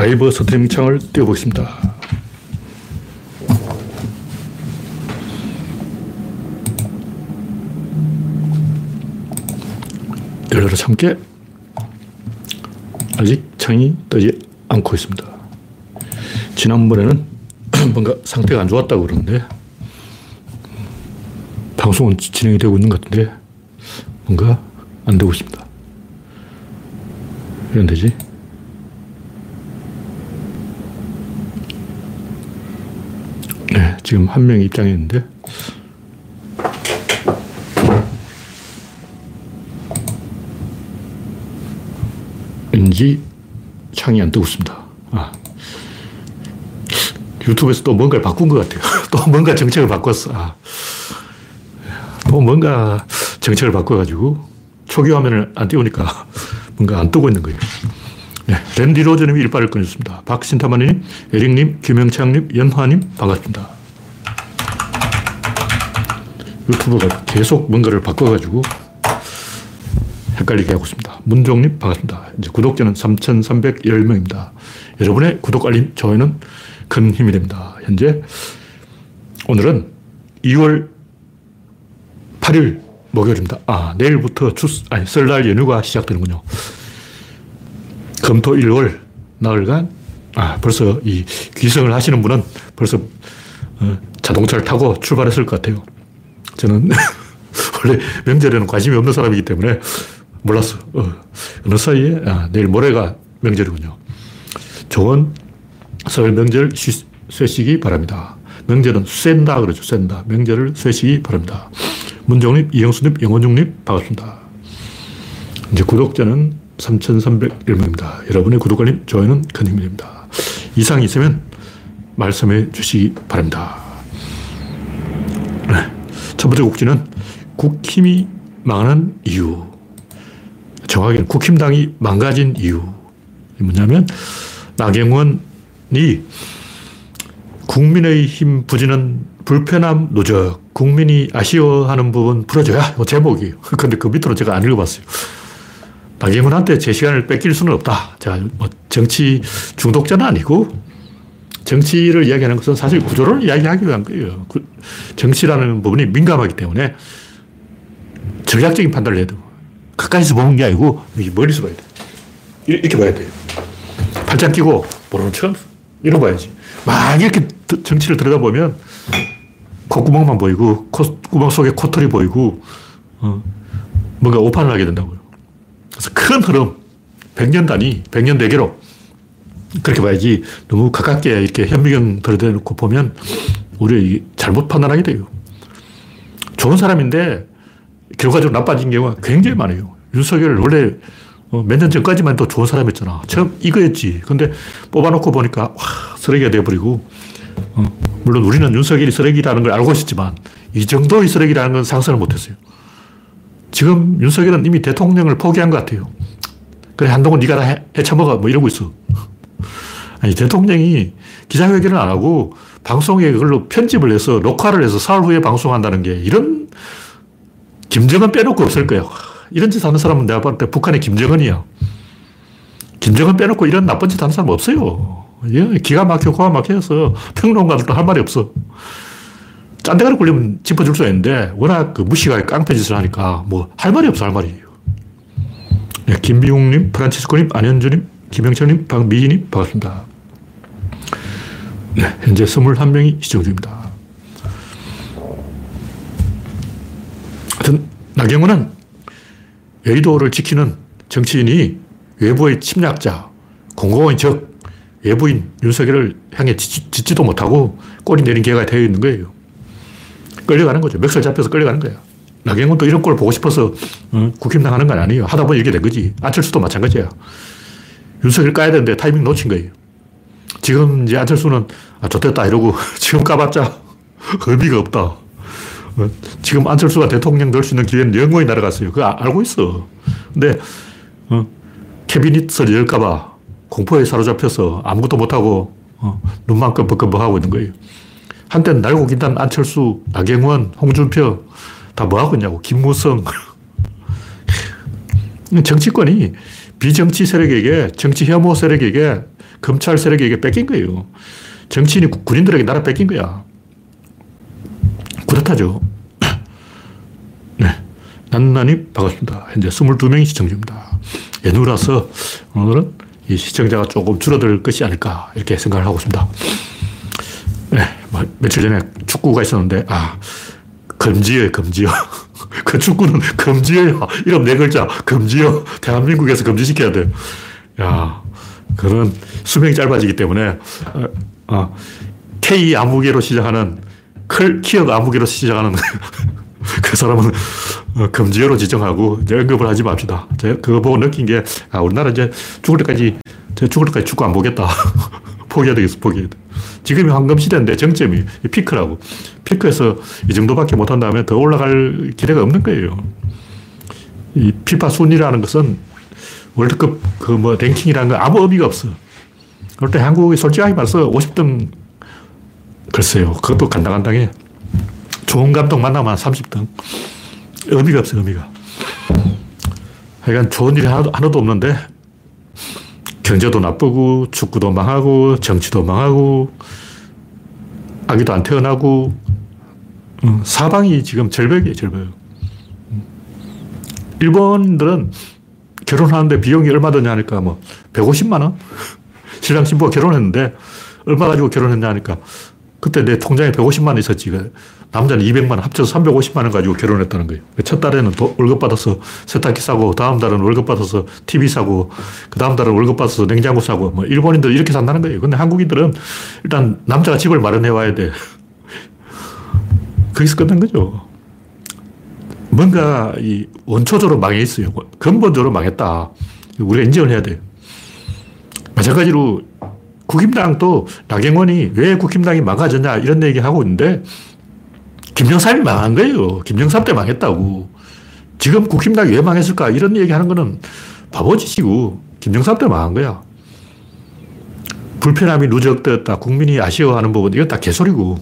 라이브 스트리밍 창을 띄워보겠습니다. 열려라 참깨. 아직 창이 뜨지 않고 있습니다. 지난번에는 뭔가 상태가 안 좋았다고 그러는데, 방송은 진행이 되고 있는 것 같은데, 뭔가 안 되고 있습니다. 이런 되지? 네, 지금 한 명이 입장했는데, 왠지 창이 안 뜨고 있습니다. 아. 유튜브에서 또 뭔가를 바꾼 것 같아요. 또 뭔가 정책을 바꿨어. 아. 또 뭔가 정책을 바꿔가지고 초기 화면을 안 띄우니까 뭔가 안 뜨고 있는 거예요. 네, 랜디 로저님이 일발을 끊었습니다. 박신타마님, 에릭님, 김영창님, 연화님 반갑습니다. 유튜브가 계속 뭔가를 바꿔가지고 헷갈리게 하고 있습니다. 문종님 반갑습니다. 이제 구독자는 3,310명입니다. 여러분의 구독, 알림, 좋아요는 큰 힘이 됩니다. 현재 오늘은 2월 8일 목요일입니다. 아, 내일부터 주, 아니, 설날 연휴가 시작되는군요. 금토 일월 나흘간, 아, 벌써 이 귀성을 하시는 분은 벌써 어, 자동차를 타고 출발했을 것 같아요. 저는 원래 명절에는 관심이 없는 사람이기 때문에 몰랐어. 어, 어느 사이에, 아, 내일 모레가 명절이군요. 좋은 설 명절 쉬, 쉬시기 바랍니다. 명절은 쐰다 그러죠. 쐰다. 명절을 쉬시기 바랍니다. 문정님, 이영수님, 영원중님, 반갑습니다. 이제 구독자는 3,301명입니다. 여러분의 구독, 알림, 좋아요는 큰 힘이 됩니다. 이상 있으면 말씀해 주시기 바랍니다. 네. 첫 번째 곡지는 국힘이 망하는 이유. 정확히는 국힘당이 망가진 이유. 뭐냐면, 나경원이 국민의힘 부진은 불편함 누적. 국민이 아쉬워하는 부분 풀어줘야. 이 제목이에요. 근데 그 밑으로 제가 안 읽어봤어요. 나경원한테 제 시간을 뺏길 수는 없다. 제가 뭐 정치 중독자는 아니고 정치를 이야기하는 것은 사실 구조를 이야기하기 위한 거예요. 정치라는 부분이 민감하기 때문에 전략적인 판단을 해야 가까이서 보는 게 아니고 멀리서 봐야 돼. 이렇게 봐야 돼요. 팔짱 끼고 모르는 척 이러고 봐야지. 막 이렇게 정치를 들여다보면 콧구멍만 보이고 콧구멍 속에 코털이 보이고 어, 뭔가 오판을 하게 된다고요. 그래서 큰 흐름, 100년 단위, 100년 대계로 그렇게 봐야지 너무 가깝게 이렇게 현미경 들여대놓고 보면 우리 잘못 판단하게 돼요. 좋은 사람인데 결과적으로 나빠진 경우가 굉장히 많아요. 윤석열 원래 어, 몇년 전까지만 또 좋은 사람이었잖아. 처음 이거였지. 근데 뽑아놓고 보니까 와, 쓰레기가 돼버리고 어, 물론 우리는 윤석열이 쓰레기라는 걸 알고 있었지만 이 정도의 쓰레기라는 건 상상을 못했어요. 지금 윤석열은 이미 대통령을 포기한 것 같아요. 그래 한동훈 네가 다 해쳐먹어 뭐 이러고 있어. 아니 대통령이 기자회견을 안 하고 방송에 그걸로 편집을 해서 녹화를 해서 사흘 후에 방송한다는 게 이런 김정은 빼놓고 없을 거예요. 이런 짓 하는 사람은 내가 봤을 때 북한의 김정은이야. 김정은 빼놓고 이런 나쁜 짓 하는 사람 없어요. 기가 막혀, 고가 막혀서 평론가들도 할 말이 없어. 짠대가리 굴리면 짚어줄 수 있는데 워낙 그 무시가 깡패짓을 하니까 뭐 할 말이 없어, 할 말이. 네, 김비웅님, 프란치스코님, 안현주님, 김영철님, 박미희님, 반갑습니다. 네, 현재 21명이 시청 중입니다. 하여튼, 나경원은 여의도를 지키는 정치인이 외부의 침략자, 공공의 적, 외부인 윤석열을 향해 짓지, 도 못하고 꼬리 내린 개가 되어 있는 거예요. 끌려가는 거죠. 멱살 잡혀서 끌려가는 거야. 나경원도 이런 꼴 보고 싶어서 어, 국힘당 하는 건 아니에요. 하다 보니 이렇게 된 거지. 안철수도 마찬가지야. 윤석열 까야 되는데 타이밍 놓친 거예요. 지금 이제 안철수는 아, 좋됐다 이러고 지금 까봤자 의미가 없다. 어, 지금 안철수가 대통령 될 수 있는 기회는 영원히 날아갔어요. 그거 아, 알고 있어. 근데 어, 캐비닛을 열까봐 공포에 사로잡혀서 아무것도 못하고 어, 눈만 끔뻑끔뻑하고 있는 거예요. 한때는 날고 긴단 안철수, 나경원, 홍준표 다 뭐하고 있냐고. 김무성. 정치권이 비정치 세력에게, 정치 혐오 세력에게, 검찰 세력에게 뺏긴 거예요. 정치인이 군인들에게 나라 뺏긴 거야. 그렇다죠. 네. 난난이 반갑습니다. 현재 22명이 시청 중입니다. 연휴라서 오늘은 이 시청자가 조금 줄어들 것이 아닐까 이렇게 생각을 하고 있습니다. 네. 뭐 며칠 전에 축구가 있었는데, 아, 금지어, 금지어. 그 축구는 금지어야. 이름 네 글자, 금지어. 대한민국에서 금지시켜야 돼. 야, 그런 수명이 짧아지기 때문에, 어, 어, K 아무개로 시작하는, 클, 키역 아무개로 시작하는 그 사람은 어, 금지어로 지정하고 언급을 하지 맙시다. 제가 그거 보고 느낀 게, 아, 우리나라 이제 죽을 때까지, 죽을 때까지 축구 안 보겠다. 포기해야 되겠어, 포기해야 돼. 지금이 황금 시대인데 정점이 피크라고. 피크에서 이 정도밖에 못한다면 더 올라갈 기대가 없는 거예요. 이 피파 순위라는 것은 월드컵 그 뭐 랭킹이라는 건 아무 의미가 없어. 그럴 때 한국이 솔직하게 말해서 50등 글쎄요. 그것도 간당간당해. 좋은 감독 만나면 30등. 의미가 없어, 의미가. 하여간 좋은 일이 하나도, 하나도 없는데 경제도 나쁘고, 축구도 망하고, 정치도 망하고, 아기도 안 태어나고, 음, 사방이 지금 절벽이에요, 절벽. 일본들은 결혼하는데 비용이 얼마 드냐 하니까 뭐 150만 원? 신랑 신부가 결혼했는데 얼마 가지고 결혼했냐 하니까 그때 내 통장에 150만 원 있었지. 그 남자는 200만 원, 합쳐서 350만 원 가지고 결혼했다는 거예요. 첫 달에는 도, 월급 받아서 세탁기 사고, 다음 달은 월급 받아서 TV 사고, 그 다음 달은 월급 받아서 냉장고 사고, 뭐 일본인들 이렇게 산다는 거예요. 근데 한국인들은 일단 남자가 집을 마련해 와야 돼. 거기서 끝난 거죠. 뭔가 이 원초적으로 망해 있어요. 근본적으로 망했다. 우리가 인정을 해야 돼요. 마찬가지로 국힘당도 나경원이 왜 국힘당이 망가졌냐 이런 얘기 하고 있는데 김영삼이 망한 거예요. 김영삼 때 망했다고. 지금 국힘당이 왜 망했을까 이런 얘기 하는 거는 바보짓이고 김영삼 때 망한 거야. 불편함이 누적되었다. 국민이 아쉬워하는 부분 이건 다 개소리고.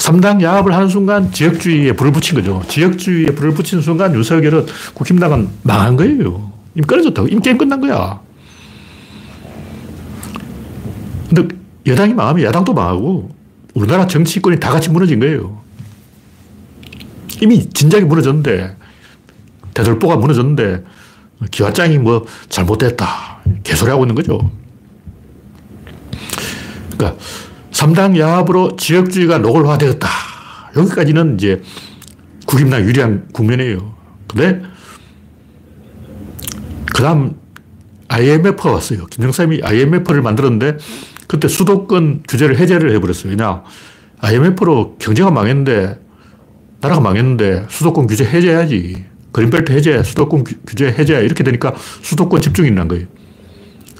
3당 야합을 하는 순간 지역주의에 불을 붙인 거죠. 지역주의에 불을 붙인 순간 윤석열은 국힘당은 망한 거예요. 이미 끊어졌다고. 이미 게임 끝난 거야. 근데 여당이 망하면 야당도 망하고 우리나라 정치권이 다 같이 무너진 거예요. 이미 진작에 무너졌는데 대들보가 무너졌는데 기와장이 뭐 잘못됐다. 개소리하고 있는 거죠. 그러니까 3당 야합으로 지역주의가 노골화되었다. 여기까지는 이제 국임당 유리한 국면이에요. 근데 그 다음 IMF가 왔어요. 김정삼이 IMF를 만들었는데 그때 수도권 규제를 해제를 해버렸어요. 왜냐, IMF로 경제가 망했는데, 나라가 망했는데 수도권 규제 해제해야지. 그린벨트 해제, 수도권 규제 해제 이렇게 되니까 수도권 집중이 난 거예요.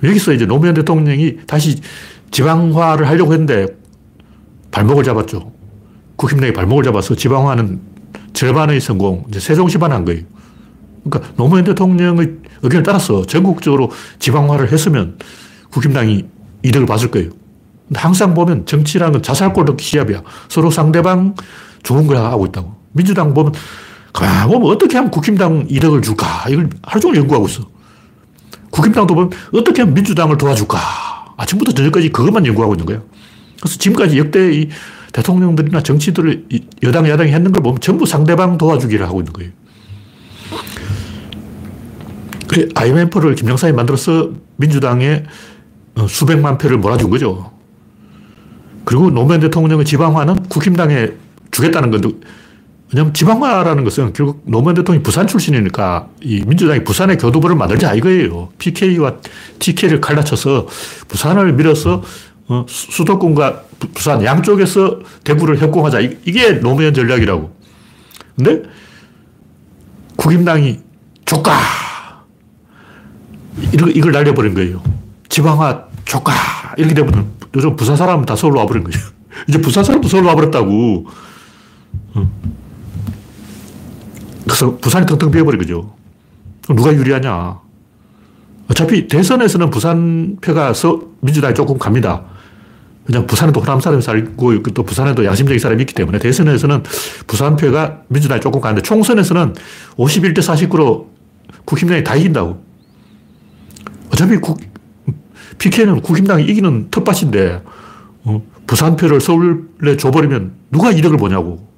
여기서 이제 노무현 대통령이 다시 지방화를 하려고 했는데 발목을 잡았죠. 국힘당이 발목을 잡아서 지방화는 절반의 성공, 이제 세종시만 한 거예요. 그러니까 노무현 대통령의 의견을 따라서 전국적으로 지방화를 했으면 국힘당이 이득을 봤을 거예요. 항상 보면 정치라는 건 자살골 넣기 시합이야. 서로 상대방 좋은 걸 하고 있다고. 민주당 보면, 가만 보면 어떻게 하면 국힘당 이득을 줄까? 이걸 하루 종일 연구하고 있어. 국힘당도 보면 어떻게 하면 민주당을 도와줄까? 아침부터 저녁까지 그것만 연구하고 있는 거예요. 그래서 지금까지 역대 이 대통령들이나 정치들을 여당, 야당이 했는 걸 보면 전부 상대방 도와주기를 하고 있는 거예요. IMF를 김정삼이 만들어서 민주당의 어, 수백만 표를 몰아준 거죠. 그리고 노무현 대통령의 지방화는 국힘당에 주겠다는 건데, 왜냐면 지방화라는 것은 결국 노무현 대통령이 부산 출신이니까 이 민주당이 부산의 교두보를 만들자 이거예요. PK와 TK를 갈라쳐서 부산을 밀어서 어, 수도권과 부산 양쪽에서 대구를 협공하자. 이게 노무현 전략이라고. 근데 국힘당이 조까 이걸 날려버린 거예요. 지방화 조카 이렇게 되면 요즘 부산 사람은 다 서울로 와버린 거죠. 이제 부산 사람도 서울로 와버렸다고. 어. 부산이 텅텅 비어버린 거죠. 누가 유리하냐. 어차피 대선에서는 부산 표가 서, 민주당이 조금 갑니다. 그냥 부산에도 호남 사람이 살고 또 부산에도 양심적인 사람이 있기 때문에 대선에서는 부산 표가 민주당이 조금 가는데 총선에서는 51대 49로 국힘당이 다 이긴다고. 어차피 국, PK는 국힘당이 이기는 텃밭인데, 어, 부산표를 서울에 줘버리면 누가 이득을 보냐고.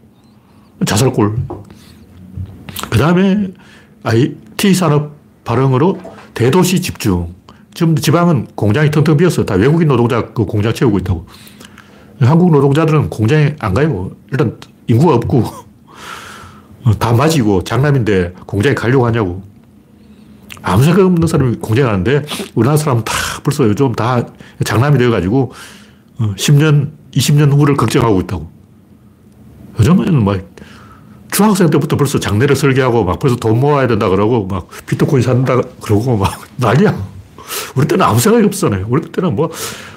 자살골. 그 다음에 IT 산업 발흥으로 대도시 집중. 지금 지방은 공장이 텅텅 비었어. 다 외국인 노동자 그 공장 채우고 있다고. 한국 노동자들은 공장에 안 가요. 일단 인구가 없고, 어, 다 맞이고 장남인데 공장에 가려고 하냐고. 아무 생각 없는 사람이 공장에 가는데 우리나라 사람은 다 벌써 요즘 다 장남이 되어가지고 10년, 어, 20년 후를 걱정하고 있다고. 요즘에는 막 중학생 때부터 벌써 장례를 설계하고 막 벌써 돈 모아야 된다 그러고 막 비트코인 산다 그러고 막 난리야. 우리 때는 아무 생각이 없었잖아요. 우리 때는 뭐,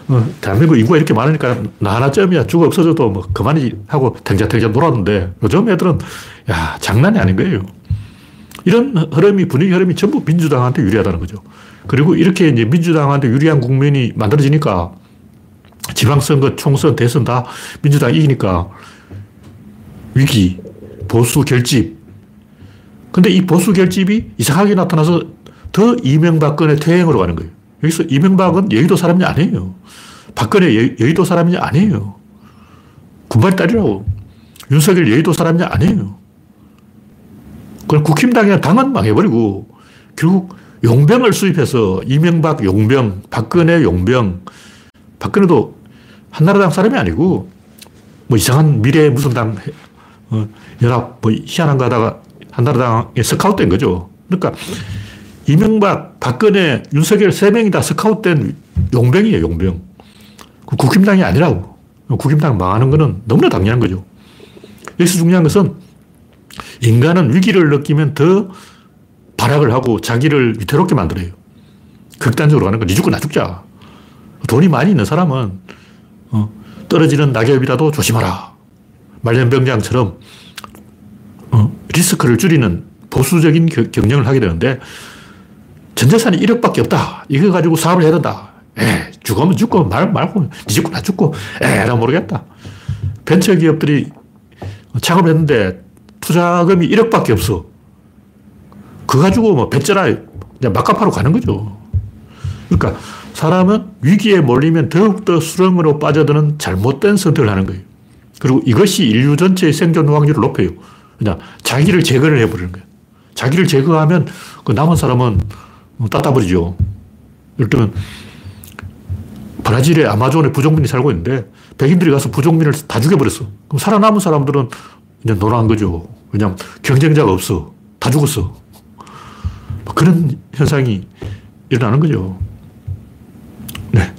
어, 대한민국 인구가 이렇게 많으니까 나 하나쯤이야 죽어 없어져도 뭐 그만이 하고 탱자탱자 놀았는데 요즘 애들은 야, 장난이 아닌 거예요. 이런 흐름이, 분위기 흐름이 전부 민주당한테 유리하다는 거죠. 그리고 이렇게 이제 민주당한테 유리한 국면이 만들어지니까 지방선거, 총선, 대선 다 민주당 이기니까 위기, 보수 결집. 근데 이 보수 결집이 이상하게 나타나서 더 이명박근혜 퇴행으로 가는 거예요. 여기서 이명박은 여의도 사람이 아니에요. 박근혜 여, 의도 사람이 아니에요. 군발 딸이라고. 윤석열 여의도 사람이 아니에요. 그럼 국힘당이 당은 망해버리고 결국 용병을 수입해서 이명박 용병, 박근혜 용병, 박근혜도 한나라당 사람이 아니고 뭐 이상한 미래 무슨 당 어, 연합 뭐 희한한 거 하다가 한나라당에 스카웃된 거죠. 그러니까 이명박, 박근혜, 윤석열 세 명이 다 스카웃된 용병이에요, 용병. 그 국힘당이 아니라고. 국힘당 망하는 거는 너무나 당연한 거죠. 여기서 중요한 것은 인간은 위기를 느끼면 더 발악을 하고 자기를 위태롭게 만들어요. 극단적으로 가는 거. 니 죽고 나 죽자. 돈이 많이 있는 사람은 어, 떨어지는 낙엽이라도 조심하라. 말년병장처럼 어, 리스크를 줄이는 보수적인 경영을 하게 되는데 전 재산이 1억밖에 없다. 이거 가지고 사업을 해야 된다. 에 죽으면 죽고 말 말고 니 죽고 나 죽고 에라 모르겠다. 벤처 기업들이 창업을 했는데 투자금이 1억밖에 없어. 그거 가지고 뭐 배째라 그냥 막가파로 가는 거죠. 그러니까 사람은 위기에 몰리면 더욱더 수렁으로 빠져드는 잘못된 선택을 하는 거예요. 그리고 이것이 인류 전체의 생존 확률을 높여요. 그냥 자기를 제거를 해버리는 거예요. 자기를 제거하면 그 남은 사람은 따따버리죠. 예를 들면 브라질의 아마존에 부족민이 살고 있는데 백인들이 가서 부족민을 다 죽여버렸어. 그럼 살아남은 사람들은 이제 노란 거죠. 왜냐하면 경쟁자가 없어. 다 죽었어. 뭐 그런 현상이 일어나는 거죠. 네.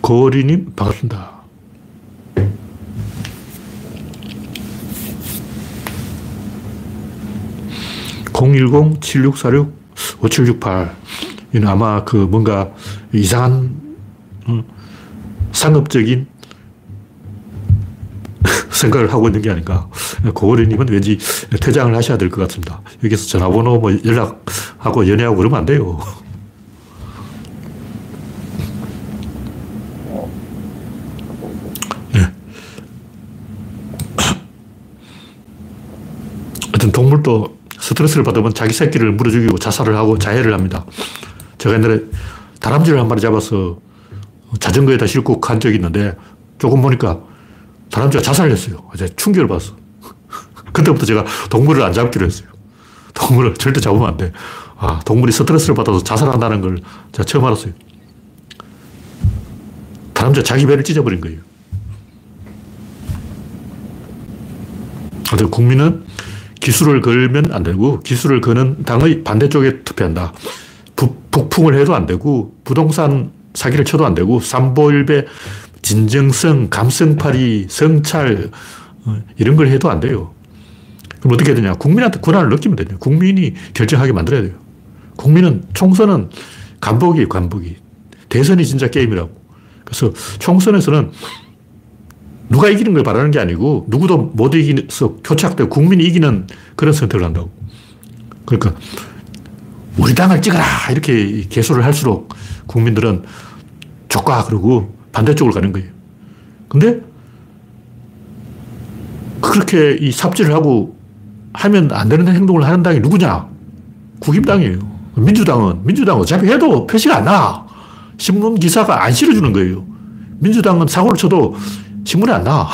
고리님, 반갑습니다. 010-7646-5768. 이는 아마 그 뭔가 이상한 어, 상업적인 생각을 하고 있는 게 아닌가. 고고리님은 왠지 퇴장을 하셔야 될 것 같습니다. 여기서 전화번호 뭐 연락하고 연애하고 그러면 안 돼요. 네. 하여튼 동물도 스트레스를 받으면 자기 새끼를 물어 죽이고 자살을 하고 자해를 합니다. 제가 옛날에 다람쥐를 한 마리 잡아서 자전거에다 싣고 간 적이 있는데 조금 보니까 다람쥐가 자살을 했어요. 제가 충격을 받았어. 그때부터 제가 동물을 안 잡기로 했어요. 동물을 절대 잡으면 안 돼. 아, 동물이 스트레스를 받아서 자살한다는 걸 제가 처음 알았어요. 다람쥐가 자기 배를 찢어버린 거예요. 국민은 기술을 걸면 안 되고 기술을 거는 당의 반대쪽에 투표한다. 부, 북풍을 해도 안 되고 부동산 사기를 쳐도 안 되고 삼보일배 진정성, 감성팔이, 성찰 어, 이런 걸 해도 안 돼요. 그럼 어떻게 되냐? 국민한테 권한을 느끼면 되냐? 국민이 결정하게 만들어야 돼요. 국민은 총선은 간복이에요, 간복이. 대선이 진짜 게임이라고. 그래서 총선에서는 누가 이기는 걸 바라는 게 아니고 누구도 못 이기서 표착되고 국민이 이기는 그런 선택을 한다고. 그러니까 우리 당을 찍어라 이렇게 개소를 할수록 국민들은 조까 그러고 반대쪽으로 가는 거예요. 근데 그렇게 이 삽질을 하고 하면 안 되는 행동을 하는 당이 누구냐? 국임당이에요. 민주당은, 민주당 어차피 해도 표시가 안 나. 신문 기사가 안 실어주는 거예요. 민주당은 사고를 쳐도 신문에 안 나.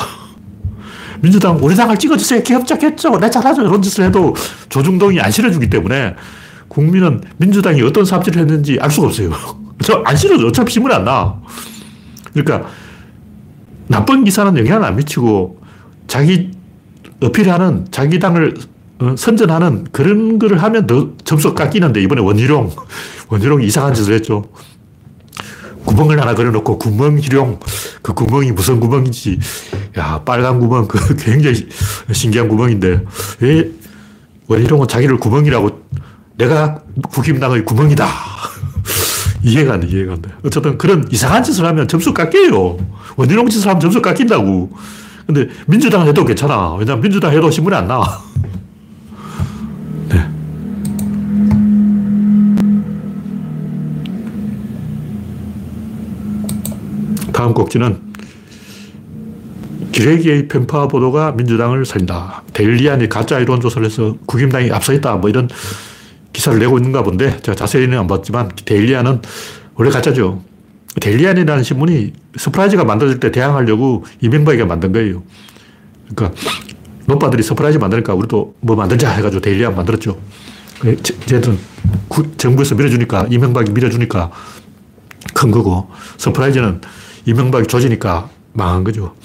민주당 우리 당을 찍어주세요. 기업적했죠. 내 잘하죠. 이런 짓을 해도 조중동이 안 실어주기 때문에 국민은 민주당이 어떤 삽질을 했는지 알 수가 없어요. 안 실어줘. 어차피 신문에 안 나. 그러니까 나쁜 기사는 영향을 안 미치고 자기 어필하는 자기 당을 어, 선전하는 그런 거를 하면 더 점수가 깎이는데 이번에 원희룡 원희룡이 이상한 짓을 했죠. 구멍을 하나 그려놓고 구멍희룡 그 구멍이 무슨 구멍인지 야 빨간 구멍 그 굉장히 신기한 구멍인데 왜 원희룡은 자기를 구멍이라고 내가 국힘당의 구멍이다 이해가 안 돼, 이해가 안 돼. 어쨌든 그런 이상한 짓을 하면 점수 깎여요. 원희룡 짓을 하면 점수 깎인다고. 근데 민주당 해도 괜찮아. 왜냐면 민주당 해도 신문에 안 나와. 다음 꼭지는 기레기의 편파 보도가 민주당을 살린다. 데일리안이 가짜 이론 조사를 해서 국임당이 앞서 있다. 뭐 이런 기사를 내고 있는가 본데 제가 자세히는 안 봤지만 데일리안은 원래 가짜죠. 데일리안이라는 신문이 서프라이즈가 만들어질 때 대항하려고 이명박이가 만든 거예요. 그러니까 노빠들이 서프라이즈 만드니까 우리도 뭐 만들자 해가지고 데일리안 만들었죠. 어쨌든 정부에서 밀어주니까 이명박이 밀어주니까 큰 거고 서프라이즈는 이명박이 조지니까 망한 거죠.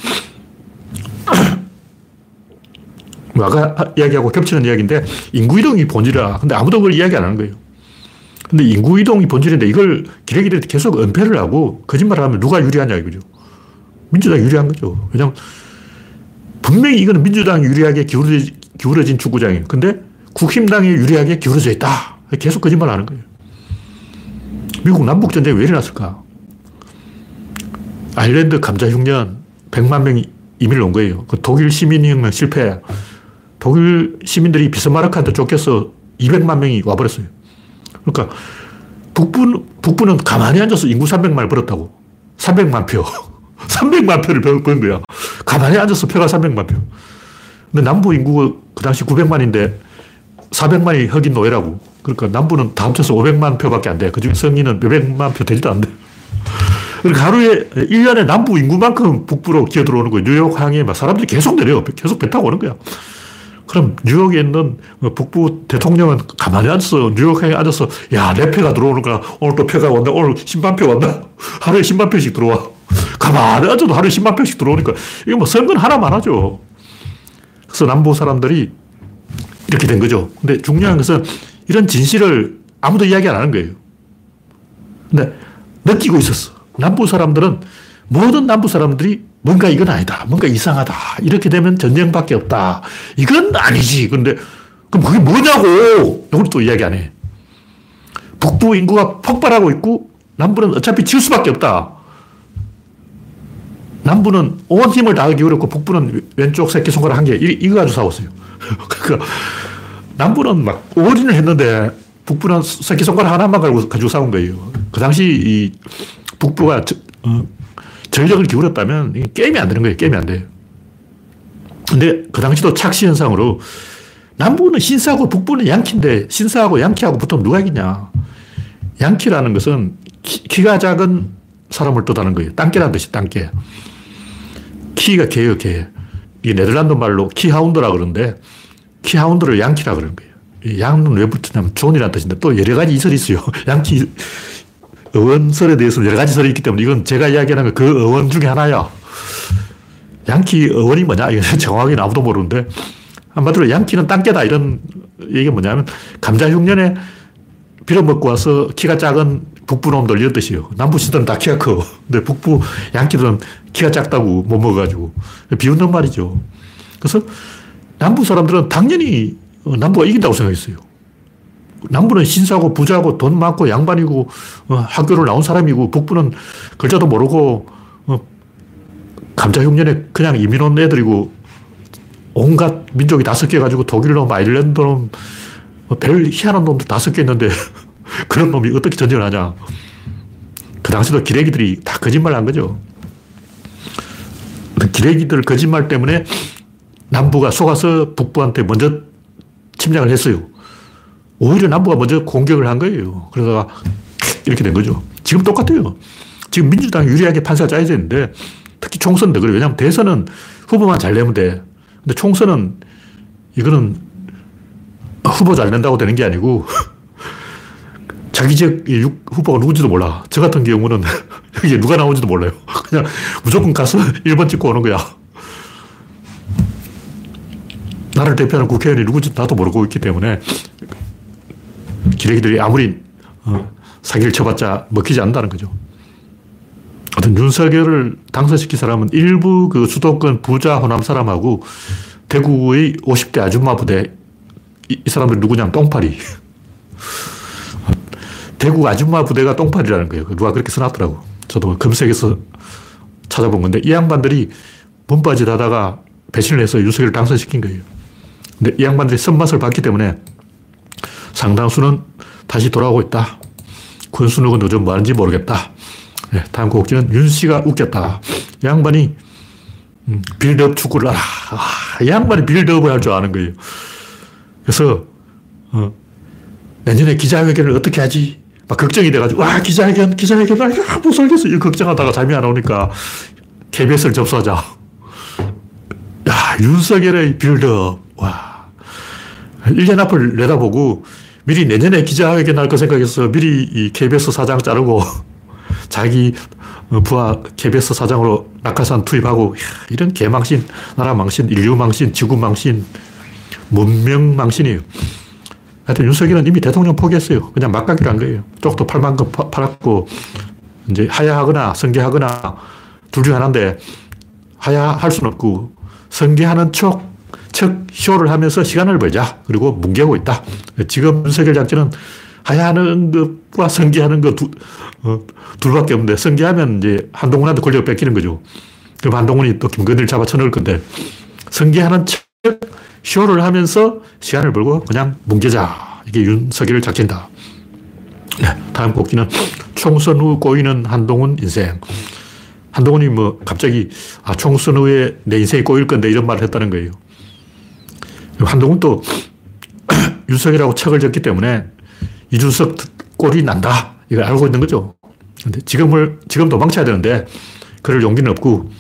뭐 아까 이야기하고 겹치는 이야기인데 인구이동이 본질이라. 근데 아무도 그걸 이야기 안 하는 거예요. 근데 인구이동이 본질인데 이걸 기레기들이 계속 은폐를 하고 거짓말을 하면 누가 유리하냐 이거죠. 민주당이 유리한 거죠. 왜냐면 분명히 이거는 민주당이 유리하게 기울어진, 기울어진 축구장이에요. 근데 국힘당이 유리하게 기울어져 있다. 계속 거짓말 하는 거예요. 미국 남북전쟁이 왜 일어났을까? 아일랜드 감자 흉년 100만 명이 이민을 온 거예요. 그 독일 시민혁명 실패. 독일 시민들이 비스마르크한테 쫓겨서 200만 명이 와버렸어요. 그러니까 북부, 북부는 가만히 앉아서 인구 300만을 벌었다고. 300만 표. 300만 표를 번 거야. 가만히 앉아서 표가 300만 표. 근데 남부 인구가 그 당시 900만인데 400만이 흑인 노예라고. 그러니까 남부는 다 합쳐서 500만 표밖에 안 돼. 그 중에 성인은 몇백만 표 되지도 않는데. 그러니까 하루에 1년에 남부 인구만큼 북부로 기어 들어오는 거예요. 뉴욕 항에 막 사람들이 계속 내려. 계속 배 타고 오는 거야. 그럼 뉴욕에 있는 뭐 북부 대통령은 가만히 앉아서 뉴욕에 앉아서 야, 내 표가 들어오는 거야. 오늘 또 표가 왔네. 오늘 10만 표 왔나? 하루에 10만 표씩 들어와. 가만히 앉아도 하루에 10만 표씩 들어오니까 이거 뭐 선거는 하나만 하죠. 그래서 남부 사람들이 이렇게 된 거죠. 근데 중요한 것은 이런 진실을 아무도 이야기 안 하는 거예요. 근데 느끼고 있었어. 남부 사람들은 모든 남부 사람들이 뭔가 이건 아니다. 뭔가 이상하다. 이렇게 되면 전쟁밖에 없다. 이건 아니지. 근데 그럼 그게 뭐냐고. 이걸 또 이야기 안 해. 북부 인구가 폭발하고 있고 남부는 어차피 지울 수밖에 없다. 남부는 온 힘을 다 기울였고 북부는 왼쪽 새끼손가락 한 개. 이거 가지고 싸웠어요. 그러니까 남부는 막 올인을 했는데 북부는 새끼손가락 하나만 가지고 싸운 거예요. 그 당시 이 북부가 저, 어, 전력을 기울였다면 게임이 안 되는 거예요. 게임이 안 돼요. 근데 그 당시도 착시 현상으로 남부는 신사고 북부는 양키인데 신사하고 양키하고 붙으면 누가 이기냐. 양키라는 것은 키, 가 작은 사람을 뜻하는 거예요. 땅개라는 뜻이 땅개. 키가 개요, 개. 이게 네덜란드 말로 키하운드라 그러는데 키하운드를 양키라 그러는 거예요. 양은 왜 붙으냐면 존이라는 뜻인데 또 여러 가지 이설이 있어요. 양키 어원설에 대해서는 여러 가지 설이 있기 때문에 이건 제가 이야기하는 그 어원 중에 하나야. 양키 어원이 뭐냐? 이거 정확히는 아무도 모르는데 한마디로 양키는 땅깨다 이런 얘기가 뭐냐면 감자 흉년에 빌어먹고 와서 키가 작은 북부 놈들 이런 뜻이에요. 남부 시들은 다 키가 커. 근데 북부 양키들은 키가 작다고 못 먹어가지고 비웃는 말이죠. 그래서 남부 사람들은 당연히 남부가 이긴다고 생각했어요. 남부는 신사고 부자고 돈 많고 양반이고 어, 학교를 나온 사람이고 북부는 글자도 모르고 어, 감자 흉년에 그냥 이민 온 애들이고 온갖 민족이 다 섞여 가지고 독일 놈, 아일랜드 놈, 뭐 별 희한한 놈들 다 섞여 있는데 그런 놈이 어떻게 전쟁을 하냐. 그 당시도 기레기들이 다 거짓말 한 거죠. 기레기들 거짓말 때문에 남부가 속아서 북부한테 먼저 침략을 했어요. 오히려 남부가 먼저 공격을 한 거예요. 그러다가 이렇게 된 거죠. 지금 똑같아요. 지금 민주당이 유리하게 판세가 짜야 되는데 특히 총선도 그래요. 왜냐하면 대선은 후보만 잘 내면 돼. 근데 총선은 이거는 후보 잘 낸다고 되는 게 아니고 자기 지역 후보가 누군지도 몰라. 저 같은 경우는 여기 누가 나오는지도 몰라요. 그냥 무조건 가서 1번 찍고 오는 거야. 나를 대표하는 국회의원이 누군지 나도 모르고 있기 때문에 기레기들이 아무리 어, 사기를 쳐봤자 먹히지 않는다는 거죠. 어떤 윤석열을 당선시킨 사람은 일부 그 수도권 부자 호남 사람하고 대구의 50대 아줌마 부대 이, 이 사람들이 누구냐면 똥파리. 대구 아줌마 부대가 똥파리라는 거예요. 누가 그렇게 써놨더라고. 저도 검색해서 찾아본 건데 이 양반들이 몸빠짓 하다가 배신을 해서 윤석열을 당선시킨 거예요. 근데 이 양반들이 선맛을 봤기 때문에 상당수는 다시 돌아오고 있다. 권순욱은 요즘 뭐 하는지 모르겠다. 네, 다음 곡지는 윤 씨가 웃겼다. 이 양반이 음, 빌드업 축구를 알아. 아, 이 양반이 빌드업을 할 줄 아는 거예요. 그래서 어, 내년에 기자회견을 어떻게 하지? 막 걱정이 돼가지고 와 기자회견 기자회견 아, 못 살겠어 이 걱정하다가 잠이 안 오니까 KBS를 접수하자. 야 윤석열의 빌드업 와 1년 앞을 내다보고 미리 내년에 기자회견 할거 생각해서 미리 이 KBS 사장 자르고 자기 부하 KBS 사장으로 낙하산 투입하고 이런 개망신, 나라 망신, 인류 망신, 지구 망신, 문명 망신이에요. 하여튼 윤석열은 이미 대통령 포기했어요. 그냥 막가기로 한 거예요. 쪽도 팔만 큼 팔았고, 이제 하야하거나 성계하거나 둘 중 하나인데, 하야할 수는 없고, 성계하는 척, 척 쇼를 하면서 시간을 벌자. 그리고 뭉개고 있다. 지금 윤석열 장치는 하야하는 것과 성계하는 것 두, 어, 둘밖에 없는데, 성계하면 이제 한동훈한테 권력을 뺏기는 거죠. 그럼 한동훈이 또 김건희를 잡아 쳐넣을 건데, 성계하는 척, 쇼를 하면서 시간을 벌고 그냥 뭉개자. 이게 윤석열 작전이다. 네, 다음 곡기는 총선 후 꼬이는 한동훈 인생. 한동훈이 뭐 갑자기 아, 총선 후에 내 인생이 꼬일 건데 이런 말을 했다는 거예요. 한동훈 또 윤석열하고 척을 졌기 때문에 이준석 꼴이 난다. 이걸 알고 있는 거죠. 근데 지금을, 지금 도망쳐야 되는데 그럴 용기는 없고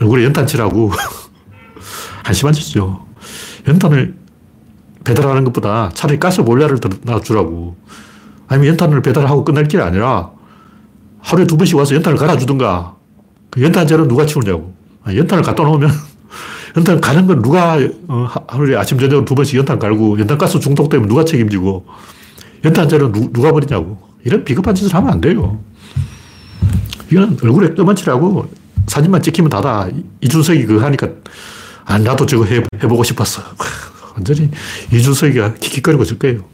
얼굴에 연탄칠하고 한심한 짓이죠. 연탄을 배달하는 것보다 차라리 가스 몰라를 놔주라고. 아니면 연탄을 배달하고 끝날 게 아니라 하루에 두 번씩 와서 연탄을 갈아주든가. 그 연탄재는 누가 치우냐고. 연탄을 갖다 놓으면 연탄 가는 건 누가 어, 하루에 아침 저녁 두 번씩 연탄 갈고 연탄가스 중독되면 누가 책임지고 연탄재는 누, 누가 버리냐고. 이런 비겁한 짓을 하면 안 돼요. 이건 얼굴에 떠만치라고 사진만 찍히면 다다. 이준석이 그 하니까 아, 나도 저거 해, 해보고 싶었어. 완전히 이준석이가 킥킥거리고 있을 거예요.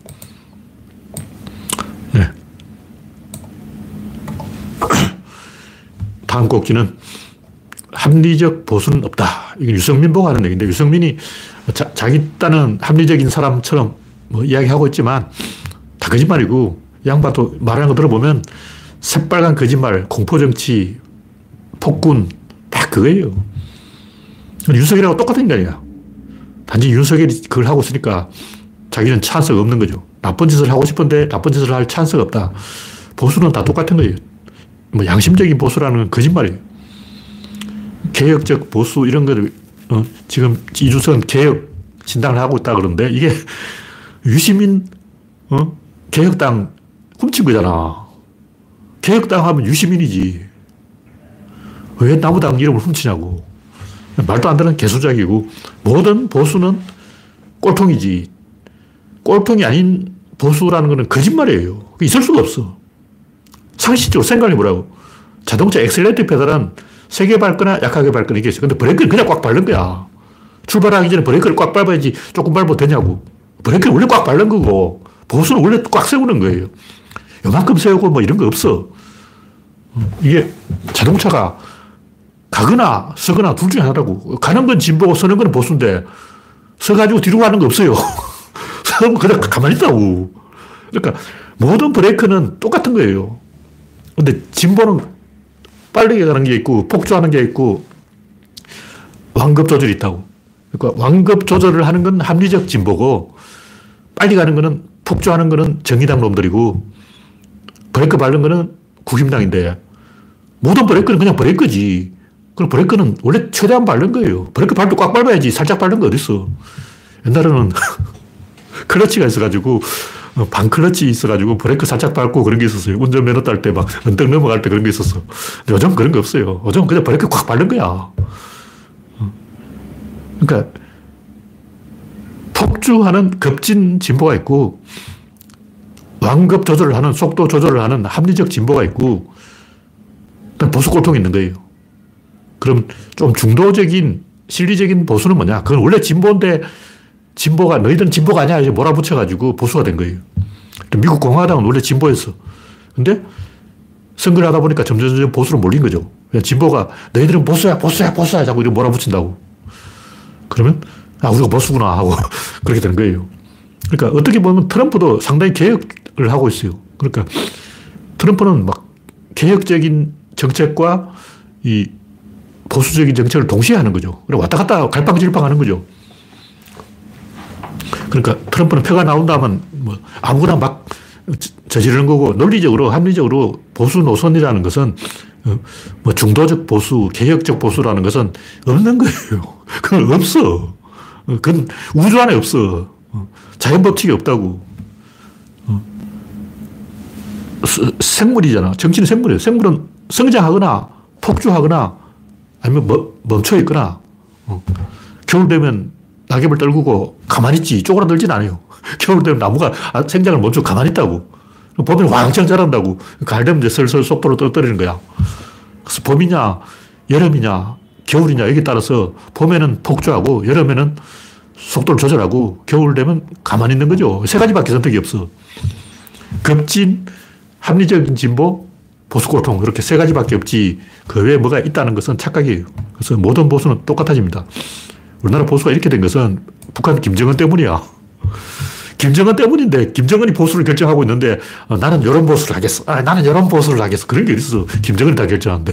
네. 다음 곡기는 합리적 보수는 없다. 이건 유승민 보고 하는 얘기인데 유승민이 자, 자기 딴은 합리적인 사람처럼 뭐 이야기하고 있지만 다 거짓말이고 양반도 말하는 거 들어보면 새빨간 거짓말, 공포정치, 폭군 다 그거예요. 윤석열하고 똑같은 인간이야. 단지 윤석열이 그걸 하고 있으니까 자기는 찬스가 없는 거죠. 나쁜 짓을 하고 싶은데 나쁜 짓을 할 찬스가 없다. 보수는 다 똑같은 거예요. 뭐 양심적인 보수라는 거짓말이에요. 개혁적 보수 이런 거를 어, 지금 이준석은 개혁 신당을 하고 있다 그러는데 이게 유시민 어? 개혁당 훔친 거잖아. 개혁당 하면 유시민이지. 왜 나무당 이름을 훔치냐고. 말도 안 되는 개수작이고 모든 보수는 꼴통이지. 꼴통이 아닌 보수라는 것은 거짓말이에요. 있을 수가 없어. 상식적으로 생각해 보라고. 자동차 엑셀레이터 페달은 세게 밟거나 약하게 밟거나 이게 있어. 근데 브레이크는 그냥 꽉 밟는 거야. 출발하기 전에 브레이크를 꽉 밟아야지 조금 밟아도 되냐고. 브레이크는 원래 꽉 밟는 거고, 보수는 원래 꽉 세우는 거예요. 요만큼 세우고 뭐 이런 거 없어. 이게 자동차가 가거나 서거나 둘 중에 하나라고. 가는 건 진보고 서는 건 보수인데 서가지고 뒤로 가는 거 없어요. 서면 그냥 가만히 있다고. 그러니까 모든 브레이크는 똑같은 거예요. 근데 진보는 빨리 가는 게 있고 폭주하는 게 있고 완급 조절이 있다고. 그러니까 완급 조절을 하는 건 합리적 진보고 빨리 가는 거는 폭주하는 거는 정의당 놈들이고 브레이크 밟는 거는 국힘당인데 모든 브레이크는 그냥 브레이크지. 그럼 브레이크는 원래 최대한 밟는 거예요. 브레이크 밟도 꽉 밟아야지 살짝 밟는 거 어딨어. 옛날에는 클러치가 있어가지고 어, 반클러치 있어가지고 브레이크 살짝 밟고 그런 게 있었어요. 운전면허 딸 때 막 언덕 넘어갈 때 그런 게 있었어. 요즘 그런 거 없어요. 요즘 그냥 브레이크 꽉 밟는 거야. 어. 그러니까 폭주하는 급진 진보가 있고 완급 조절을 하는 속도 조절을 하는 합리적 진보가 있고 보수 꼴통이 있는 거예요. 그럼 좀 중도적인 실리적인 보수는 뭐냐? 그건 원래 진보인데 진보가 너희들은 진보가 아니야 이제 몰아붙여가지고 보수가 된 거예요. 미국 공화당은 원래 진보였어. 근데 선거를 하다 보니까 점점 점점 보수로 몰린 거죠. 진보가 너희들은 보수야 보수야 보수야 자꾸 이렇게 몰아붙인다고. 그러면 아 우리가 보수구나 하고 그렇게 되는 거예요. 그러니까 어떻게 보면 트럼프도 상당히 개혁을 하고 있어요. 그러니까 트럼프는 막 개혁적인 정책과 이 보수적인 정책을 동시에 하는 거죠. 그리고 왔다 갔다 갈팡질팡 하는 거죠. 그러니까 트럼프는 표가 나온다면 뭐 아무거나 막 저지르는 거고 논리적으로 합리적으로 보수 노선이라는 것은 어, 뭐 중도적 보수, 개혁적 보수라는 것은 없는 거예요. 그건 없어. 그건 우주 안에 없어. 어, 자연 법칙이 없다고. 어, 생물이잖아. 정치는 생물이에요. 생물은 성장하거나 폭주하거나 아니면 멈춰 있거나 겨울 되면 낙엽을 떨구고 가만히 있지 쪼그라들진 않아요. 겨울 되면 나무가 아, 생장을 멈추고 가만히 있다고. 봄에 왕창 자란다고. 가을 되면 이제 슬슬 속도로 떨어뜨리는 거야. 그래서 봄이냐, 여름이냐, 겨울이냐, 여기에 따라서 봄에는 폭주하고 여름에는 속도를 조절하고 겨울 되면 가만히 있는 거죠. 세 가지밖에 선택이 없어. 급진, 합리적인 진보, 보수고통. 그렇게 세 가지밖에 없지. 그 외에 뭐가 있다는 것은 착각이에요. 그래서 모든 보수는 똑같아집니다. 우리나라 보수가 이렇게 된 것은 북한 김정은 때문이야. 김정은 때문인데 김정은이 보수를 결정하고 있는데 어, 나는 이런 보수를 하겠어. 아, 나는 이런 보수를 하겠어. 그런 게 있어. 김정은이 다 결정한대.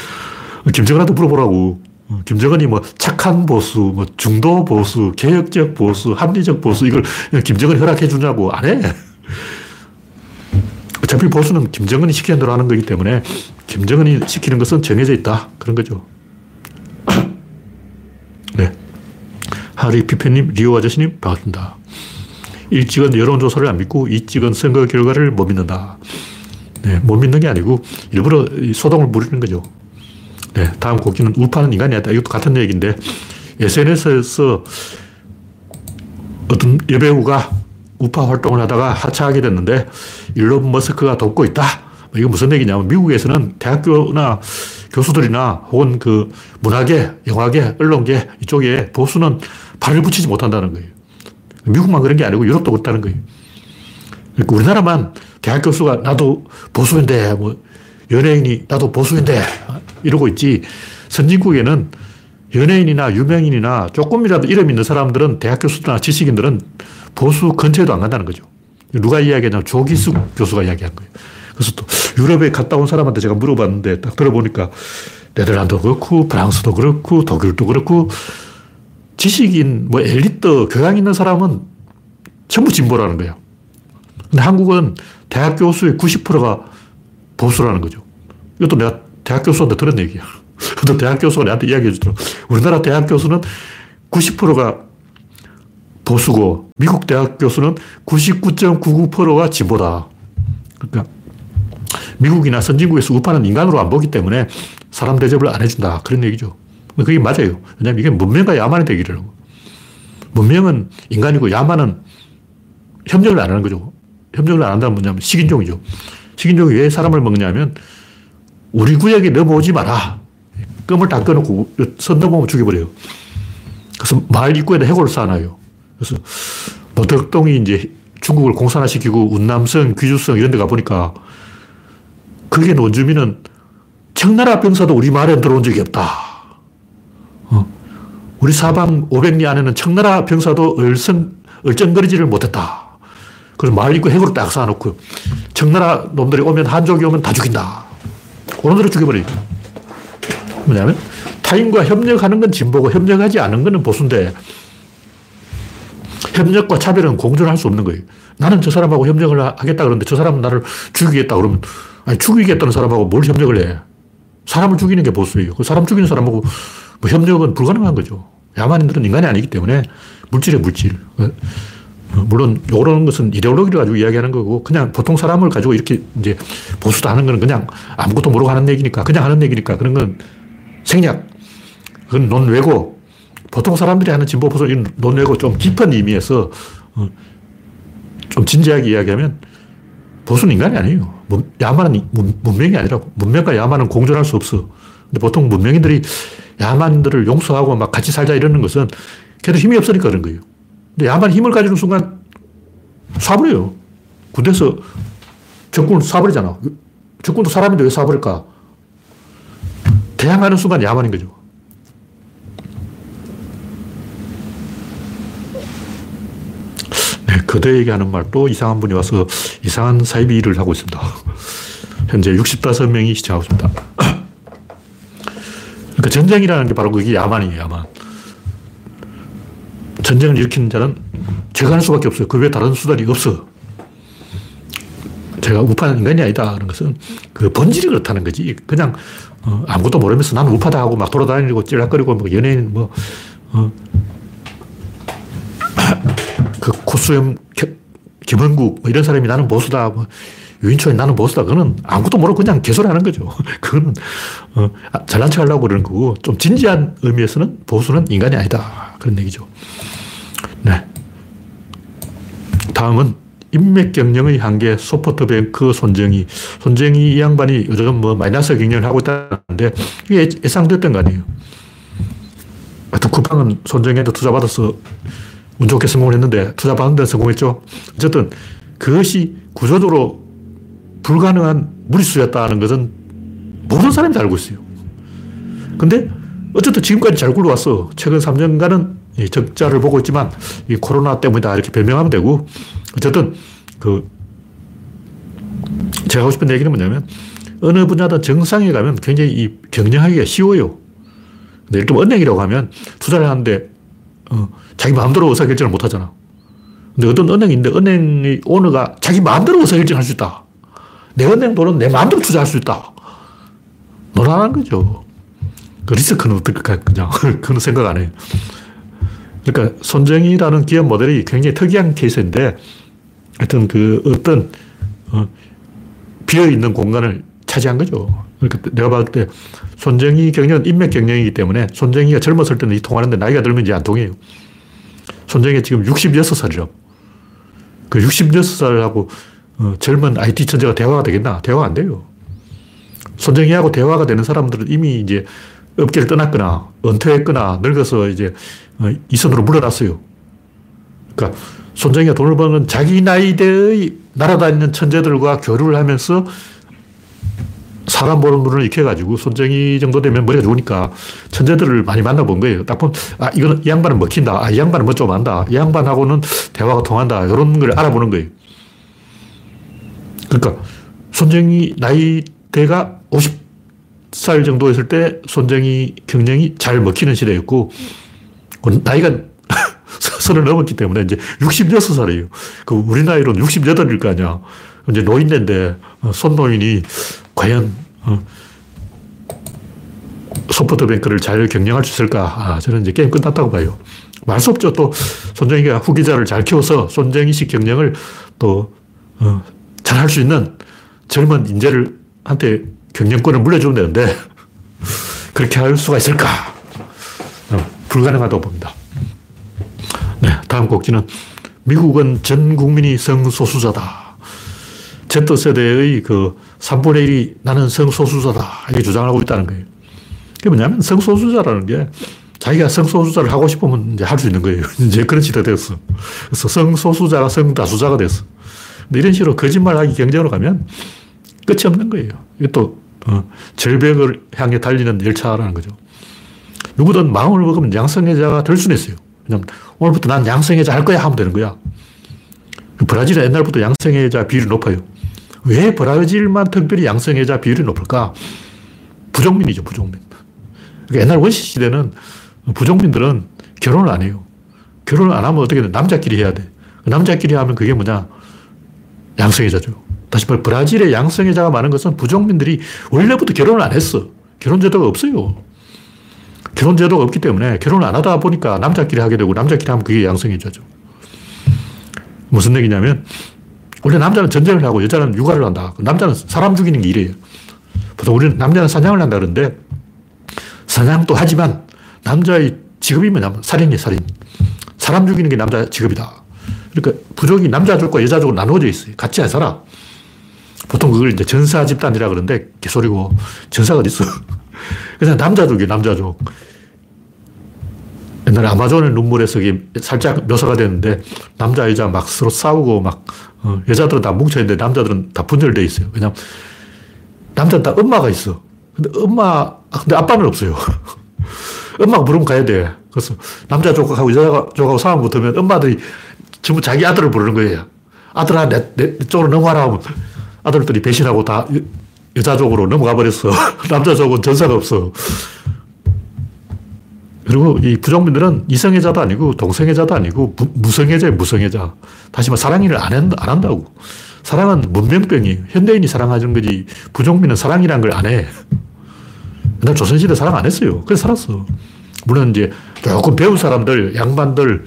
김정은한테 물어보라고. 어, 김정은이 뭐 착한 보수, 뭐 중도 보수, 개혁적 보수, 합리적 보수 이걸 김정은이 허락해 주냐고 안 해. 어차피 보수는 김정은이 시키는 대로 하는 거기 때문에 김정은이 시키는 것은 정해져 있다. 그런 거죠. 네. 하리 피페님, 리오 아저씨님, 반갑습니다. 일찍은 여론조사를 안 믿고 일찍은 선거 결과를 못 믿는다. 네, 못 믿는 게 아니고 일부러 소동을 부리는 거죠. 네, 다음 곡기는 우파는 인간이 아니다. 이것도 같은 얘기인데 SNS에서 어떤 여배우가 우파 활동을 하다가 하차하게 됐는데 일론 머스크가 돕고 있다. 뭐 이거 무슨 얘기냐면 미국에서는 대학교나 교수들이나 혹은 그 문화계, 영화계, 언론계 이쪽에 보수는 발을 붙이지 못한다는 거예요. 미국만 그런 게 아니고 유럽도 그렇다는 거예요. 그러니까 우리나라만 대학 교수가 나도 보수인데, 뭐, 연예인이 나도 보수인데, 이러고 있지. 선진국에는 연예인이나 유명인이나 조금이라도 이름 있는 사람들은 대학 교수나 지식인들은 보수 근처에도 안 간다는 거죠. 누가 이야기하냐면 조기숙 교수가 이야기한 거예요. 그래서 또 유럽에 갔다 온 사람한테 제가 물어봤는데 딱 들어보니까 네덜란드도 그렇고 프랑스도 그렇고 독일도 그렇고 지식인, 뭐 엘리트, 교양 있는 사람은 전부 진보라는 거예요. 근데 한국은 대학 교수의 90%가 보수라는 거죠. 이것도 내가 대학 교수한테 들은 얘기야. 또 대학 교수가 내한테 이야기해 주더라고. 우리나라 대학 교수는 90%가 보수고, 미국 대학 교수는 99.99%가 진보다. 그러니까, 미국이나 선진국에서 우파는 인간으로 안 보기 때문에 사람 대접을 안 해준다. 그런 얘기죠. 그게 맞아요. 왜냐면 이게 문명과 야만의 대결이라고. 문명은 인간이고 야만은 협력을 안 하는 거죠. 협력을 안 한다면 뭐냐면 식인종이죠. 식인종이 왜 사람을 먹냐면 우리 구역에 넘어오지 마라. 껌을 다 꺼놓고 선 넘어오면 죽여버려요. 그래서 마을 입구에다 해골을 쌓아놔요. 그래서 노덕동이 이제 중국을 공산화시키고 운남성, 귀주성 이런 데 가보니까 거기에 원주민은 청나라 병사도 우리 마을에 들어온 적이 없다. 우리 사방 500리 안에는 청나라 병사도 얼성, 얼쩡거리지를 못했다. 그래서 마을 입구 핵으로 딱 쌓아놓고 청나라 놈들이 오면 한족이 오면 다 죽인다. 오는 대로 죽여버려요. 뭐냐면 타인과 협력하는 건 진보고 협력하지 않은 건 보수인데 협력과 차별은 공존할 수 없는 거예요. 나는 저 사람하고 협력을 하겠다 그러는데 저 사람은 나를 죽이겠다 그러면 아니 죽이겠다는 사람하고 뭘 협력을 해? 사람을 죽이는 게 보수예요. 그 사람 죽이는 사람하고 뭐 협력은 불가능한 거죠. 야만인들은 인간이 아니기 때문에 물질의 물질. 어, 물론 이런 것은 이데올로기를 가지고 이야기하는 거고 그냥 보통 사람을 가지고 이렇게 이제 보수다 하는 거는 그냥 아무것도 모르고 하는 얘기니까 그냥 하는 얘기니까 그런 건 생략. 그건 논외고 보통 사람들이 하는 진보 보수 논외고 좀 깊은 의미에서 어, 좀 진지하게 이야기하면 보수는 인간이 아니에요. 야만은 문명이 아니라고. 문명과 야만은 공존할 수 없어. 근데 보통 문명인들이 야만들을 용서하고 막 같이 살자 이러는 것은 걔들 힘이 없으니까 그런 거예요. 근데 야만 힘을 가지는 순간 쏴버려요. 군대에서 적군을 쏴버리잖아. 적군도 사람인데 왜 쏴버릴까? 대항하는 순간 야만인 거죠. 네, 그대에게 하는 말또 이상한 분이 와서 이상한 사이비 일을 하고 있습니다. 현재 65명이 시청하고 있습니다. 그러니까 전쟁이라는 게 바로 그게 야만이에요, 야만. 전쟁을 일으키는 자는 제가 할 수밖에 없어요. 그 외에 다른 수단이 없어. 제가 우파는 인간이 아니다. 하는 것은 그 본질이 그렇다는 거지. 그냥 어, 아무것도 모르면서 나는 우파다 하고 막 돌아다니고 찔락거리고 뭐 연예인 뭐, 어, 그 코수염 김원국 뭐 이런 사람이 나는 보수다. 뭐 유인촌이 나는 보수다. 그거는 아무것도 모르고 그냥 개소리 하는 거죠. 그거는 어, 아, 잘난 척 하려고 그러는 거고 좀 진지한 의미에서는 보수는 인간이 아니다. 그런 얘기죠. 네. 다음은 인맥 경영의 한계, 소프트뱅크 손정희. 손정희 이 양반이 요즘 뭐 마이너스 경영을 하고 있다는데 이게 예상됐던 거 아니에요. 하여튼 쿠팡은 손정희한테 투자받아서 운 좋게 성공을 했는데 투자받은 데 성공했죠. 어쨌든 그것이 구조적으로 불가능한 무리수였다는 것은 모든 사람이 다 알고 있어요. 근데 어쨌든 지금까지 잘 굴러왔어. 최근 3년간은 적자를 보고 있지만 이 코로나 때문이다 이렇게 변명하면 되고 어쨌든 그 제가 하고 싶은 얘기는 뭐냐면 어느 분야든 정상에 가면 굉장히 이 경영하기가 쉬워요. 근데 예를 은행이라고 하면 투자를 하는데 어, 자기 마음대로 의사결정을 못 하잖아. 근데 어떤 은행인데 은행의 오너가 자기 마음대로 의사결정할 수 있다. 내 은행 돈은 내 마음대로 투자할 수 있다. 노란한 거죠. 그 리스크는 어떨까, 그냥. 그건 생각 안 해요. 그러니까 손정이라는 기업 모델이 굉장히 특이한 케이스인데 하여튼 그 어떤 어, 비어있는 공간을 차지한 거죠. 그러니까 내가 봤을 때 손정이 경영은 인맥 경영이기 때문에 손정이가 젊었을 때는 통하는데 나이가 들면 이제 안 통해요. 손정이가 지금 66살이라고. 그 66살하고 어, 젊은 IT 천재가 대화가 되겠나? 대화가 안 돼요. 손정이하고 대화가 되는 사람들은 이미 이제 업계를 떠났거나 은퇴했거나 늙어서 이제 어, 이선으로 물러났어요. 그러니까 손정이가 돈을 버는 자기 나이대의 날아다니는 천재들과 교류를 하면서 사람 보는 눈을 익혀가지고 손정이 정도 되면 머리가 좋으니까 천재들을 많이 만나본 거예요. 딱 보면, 아, 이거는 이 양반은 먹힌다. 아, 이 양반은 뭐 좀 안다. 이 양반하고는 대화가 통한다. 이런 걸 알아보는 거예요. 그러니까 손정이 나이대가 50살 정도 했을 때 손정이 경영이 잘 먹히는 시대였고, 나이가 서른 넘었기 때문에 이제 66살이에요. 그 우리 나이로는 68일 거 아니야. 이제 노인인데 어, 손노인이 과연 어, 소프트뱅크를 잘 경영할 수 있을까? 아, 저는 이제 게임 끝났다고 봐요. 말 수 없죠. 또 손정희가 후기자를 잘 키워서 손정희식 경영을 또 어, 잘할 수 있는 젊은 인재를 한테 경영권을 물려주면 되는데 그렇게 할 수가 있을까? 어, 불가능하다고 봅니다. 네, 다음 곡지는 미국은 전 국민이 성소수자다. Z세대의 그 3분의 1이 나는 성소수자다. 이렇게 주장을 하고 있다는 거예요. 그게 뭐냐면 성소수자라는 게 자기가 성소수자를 하고 싶으면 이제 할 수 있는 거예요. 이제 그런 시대가 되었어. 그래서 성소수자가 성다수자가 됐어. 근데 이런 식으로 거짓말하기 경쟁으로 가면 끝이 없는 거예요. 이것도 어, 절벽을 향해 달리는 열차라는 거죠. 누구든 마음을 먹으면 양성애자가 될 수는 있어요. 왜냐면 오늘부터 난 양성애자 할 거야 하면 되는 거야. 그 브라질은 옛날부터 양성애자 비율이 높아요. 왜 브라질만 특별히 양성애자 비율이 높을까? 부족민이죠, 부족민. 그러니까 옛날 원시 시대는 부족민들은 결혼을 안 해요. 결혼을 안 하면 어떻게 돼? 남자끼리 해야 돼. 남자끼리 하면 그게 뭐냐? 양성애자죠. 다시 말해, 브라질에 양성애자가 많은 것은 부족민들이 원래부터 결혼을 안 했어. 결혼제도가 없어요. 결혼제도가 없기 때문에 결혼을 안 하다 보니까 남자끼리 하게 되고 남자끼리 하면 그게 양성애자죠. 무슨 얘기냐면, 원래 남자는 전쟁을 하고 여자는 육아를 한다. 남자는 사람 죽이는 게 일이에요. 보통 우리는 남자는 사냥을 한다 그러는데, 사냥도 하지만 남자의 직업이 뭐냐면 살인이에요, 살인. 사람 죽이는 게 남자 직업이다. 그러니까 부족이 남자족과 여자족으로 나누어져 있어요. 같이 안 살아. 보통 그걸 이제 전사 집단이라 그러는데 개소리고 전사가 어디 있어. 그냥 남자족이에요, 남자족. 옛날에 아마존의 눈물에서 살짝 묘사가 됐는데 남자, 여자 막 서로 싸우고 막 어, 여자들은 다 뭉쳐있는데 남자들은 다 분열돼 있어요. 왜냐면 남자는 다 엄마가 있어. 근데 엄마, 근데 아빠는 없어요. 엄마가 부르면 가야 돼. 그래서 남자 족하고 여자 족하고 싸움 붙으면 엄마들이 전부 자기 아들을 부르는 거예요. 아들아, 내, 내 쪽으로 넘어가라 하면 아들들이 배신하고 다 여자 족으로 넘어가 버렸어. 남자 족은 전사가 없어. 그리고 이 부족민들은 이성애자도 아니고 동성애자도 아니고 무성애자예 무성애자. 다시 말해 사랑을 안, 한다, 안 한다고. 사랑은 문명병이에요. 현대인이 사랑하는 거지 부족민은 사랑이란 걸 안 해. 옛날 조선시대 사랑 안 했어요. 그래서 살았어. 물론 이제 조금 배운 사람들, 양반들,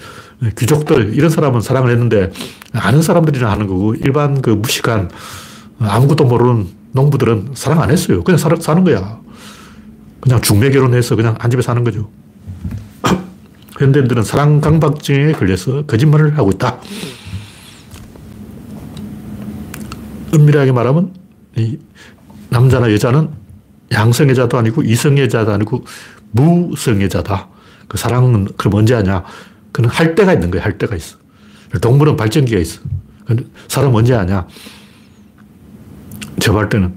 귀족들 이런 사람은 사랑을 했는데 아는 사람들이나 하는 거고 일반 그 무식한 아무것도 모르는 농부들은 사랑 안 했어요. 그냥 사, 사는 거야. 그냥 중매 결혼해서 그냥 한 집에 사는 거죠. 현대인들은 사랑 강박증에 걸려서 거짓말을 하고 있다. 은밀하게 말하면 남자나 여자는 양성애자도 아니고 이성애자도 아니고 무성애자다. 그 사랑은 그럼 언제 하냐? 그는 할 때가 있는 거예요. 할 때가 있어. 동물은 발전기가 있어. 사람 언제 하냐? 제가 볼 때는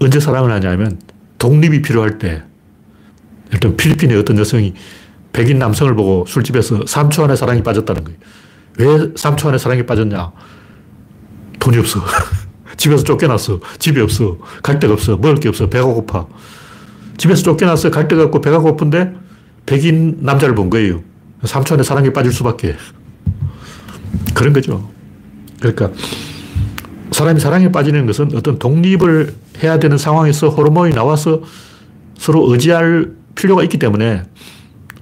언제 사랑을 하냐면 독립이 필요할 때. 일단 필리핀의 어떤 여성이 백인 남성을 보고 술집에서 3초 안에 사랑이 빠졌다는 거예요. 왜 3초 안에 사랑이 빠졌냐? 돈이 없어. 집에서 쫓겨났어. 집이 없어. 갈 데가 없어. 먹을 게 없어. 배가 고파. 집에서 쫓겨났어. 갈 데가 없고 배가 고픈데 백인 남자를 본 거예요. 3초 안에 사랑에 빠질 수밖에. 그런 거죠. 그러니까 사람이 사랑에 빠지는 것은 어떤 독립을 해야 되는 상황에서 호르몬이 나와서 서로 의지할 필요가 있기 때문에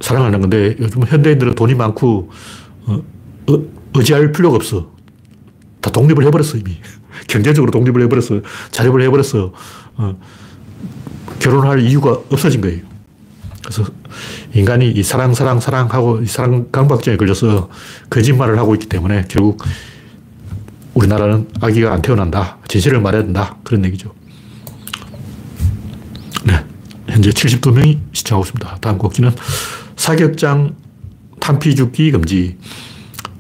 사랑하는 건데 요즘 현대인들은 돈이 많고 어, 어, 의지할 필요가 없어. 다 독립을 해버렸어 이미. 경제적으로 독립을 해버렸어. 자립을 해버렸어. 어, 결혼할 이유가 없어진 거예요. 그래서 인간이 이 사랑, 사랑, 사랑하고 이 사랑 강박증에 걸려서 거짓말을 하고 있기 때문에 결국 우리나라는 아기가 안 태어난다. 진실을 말해야 된다. 그런 얘기죠. 네. 현재 72명이 시청하고 있습니다. 다음 곡지는 사격장 탄피 죽기 금지.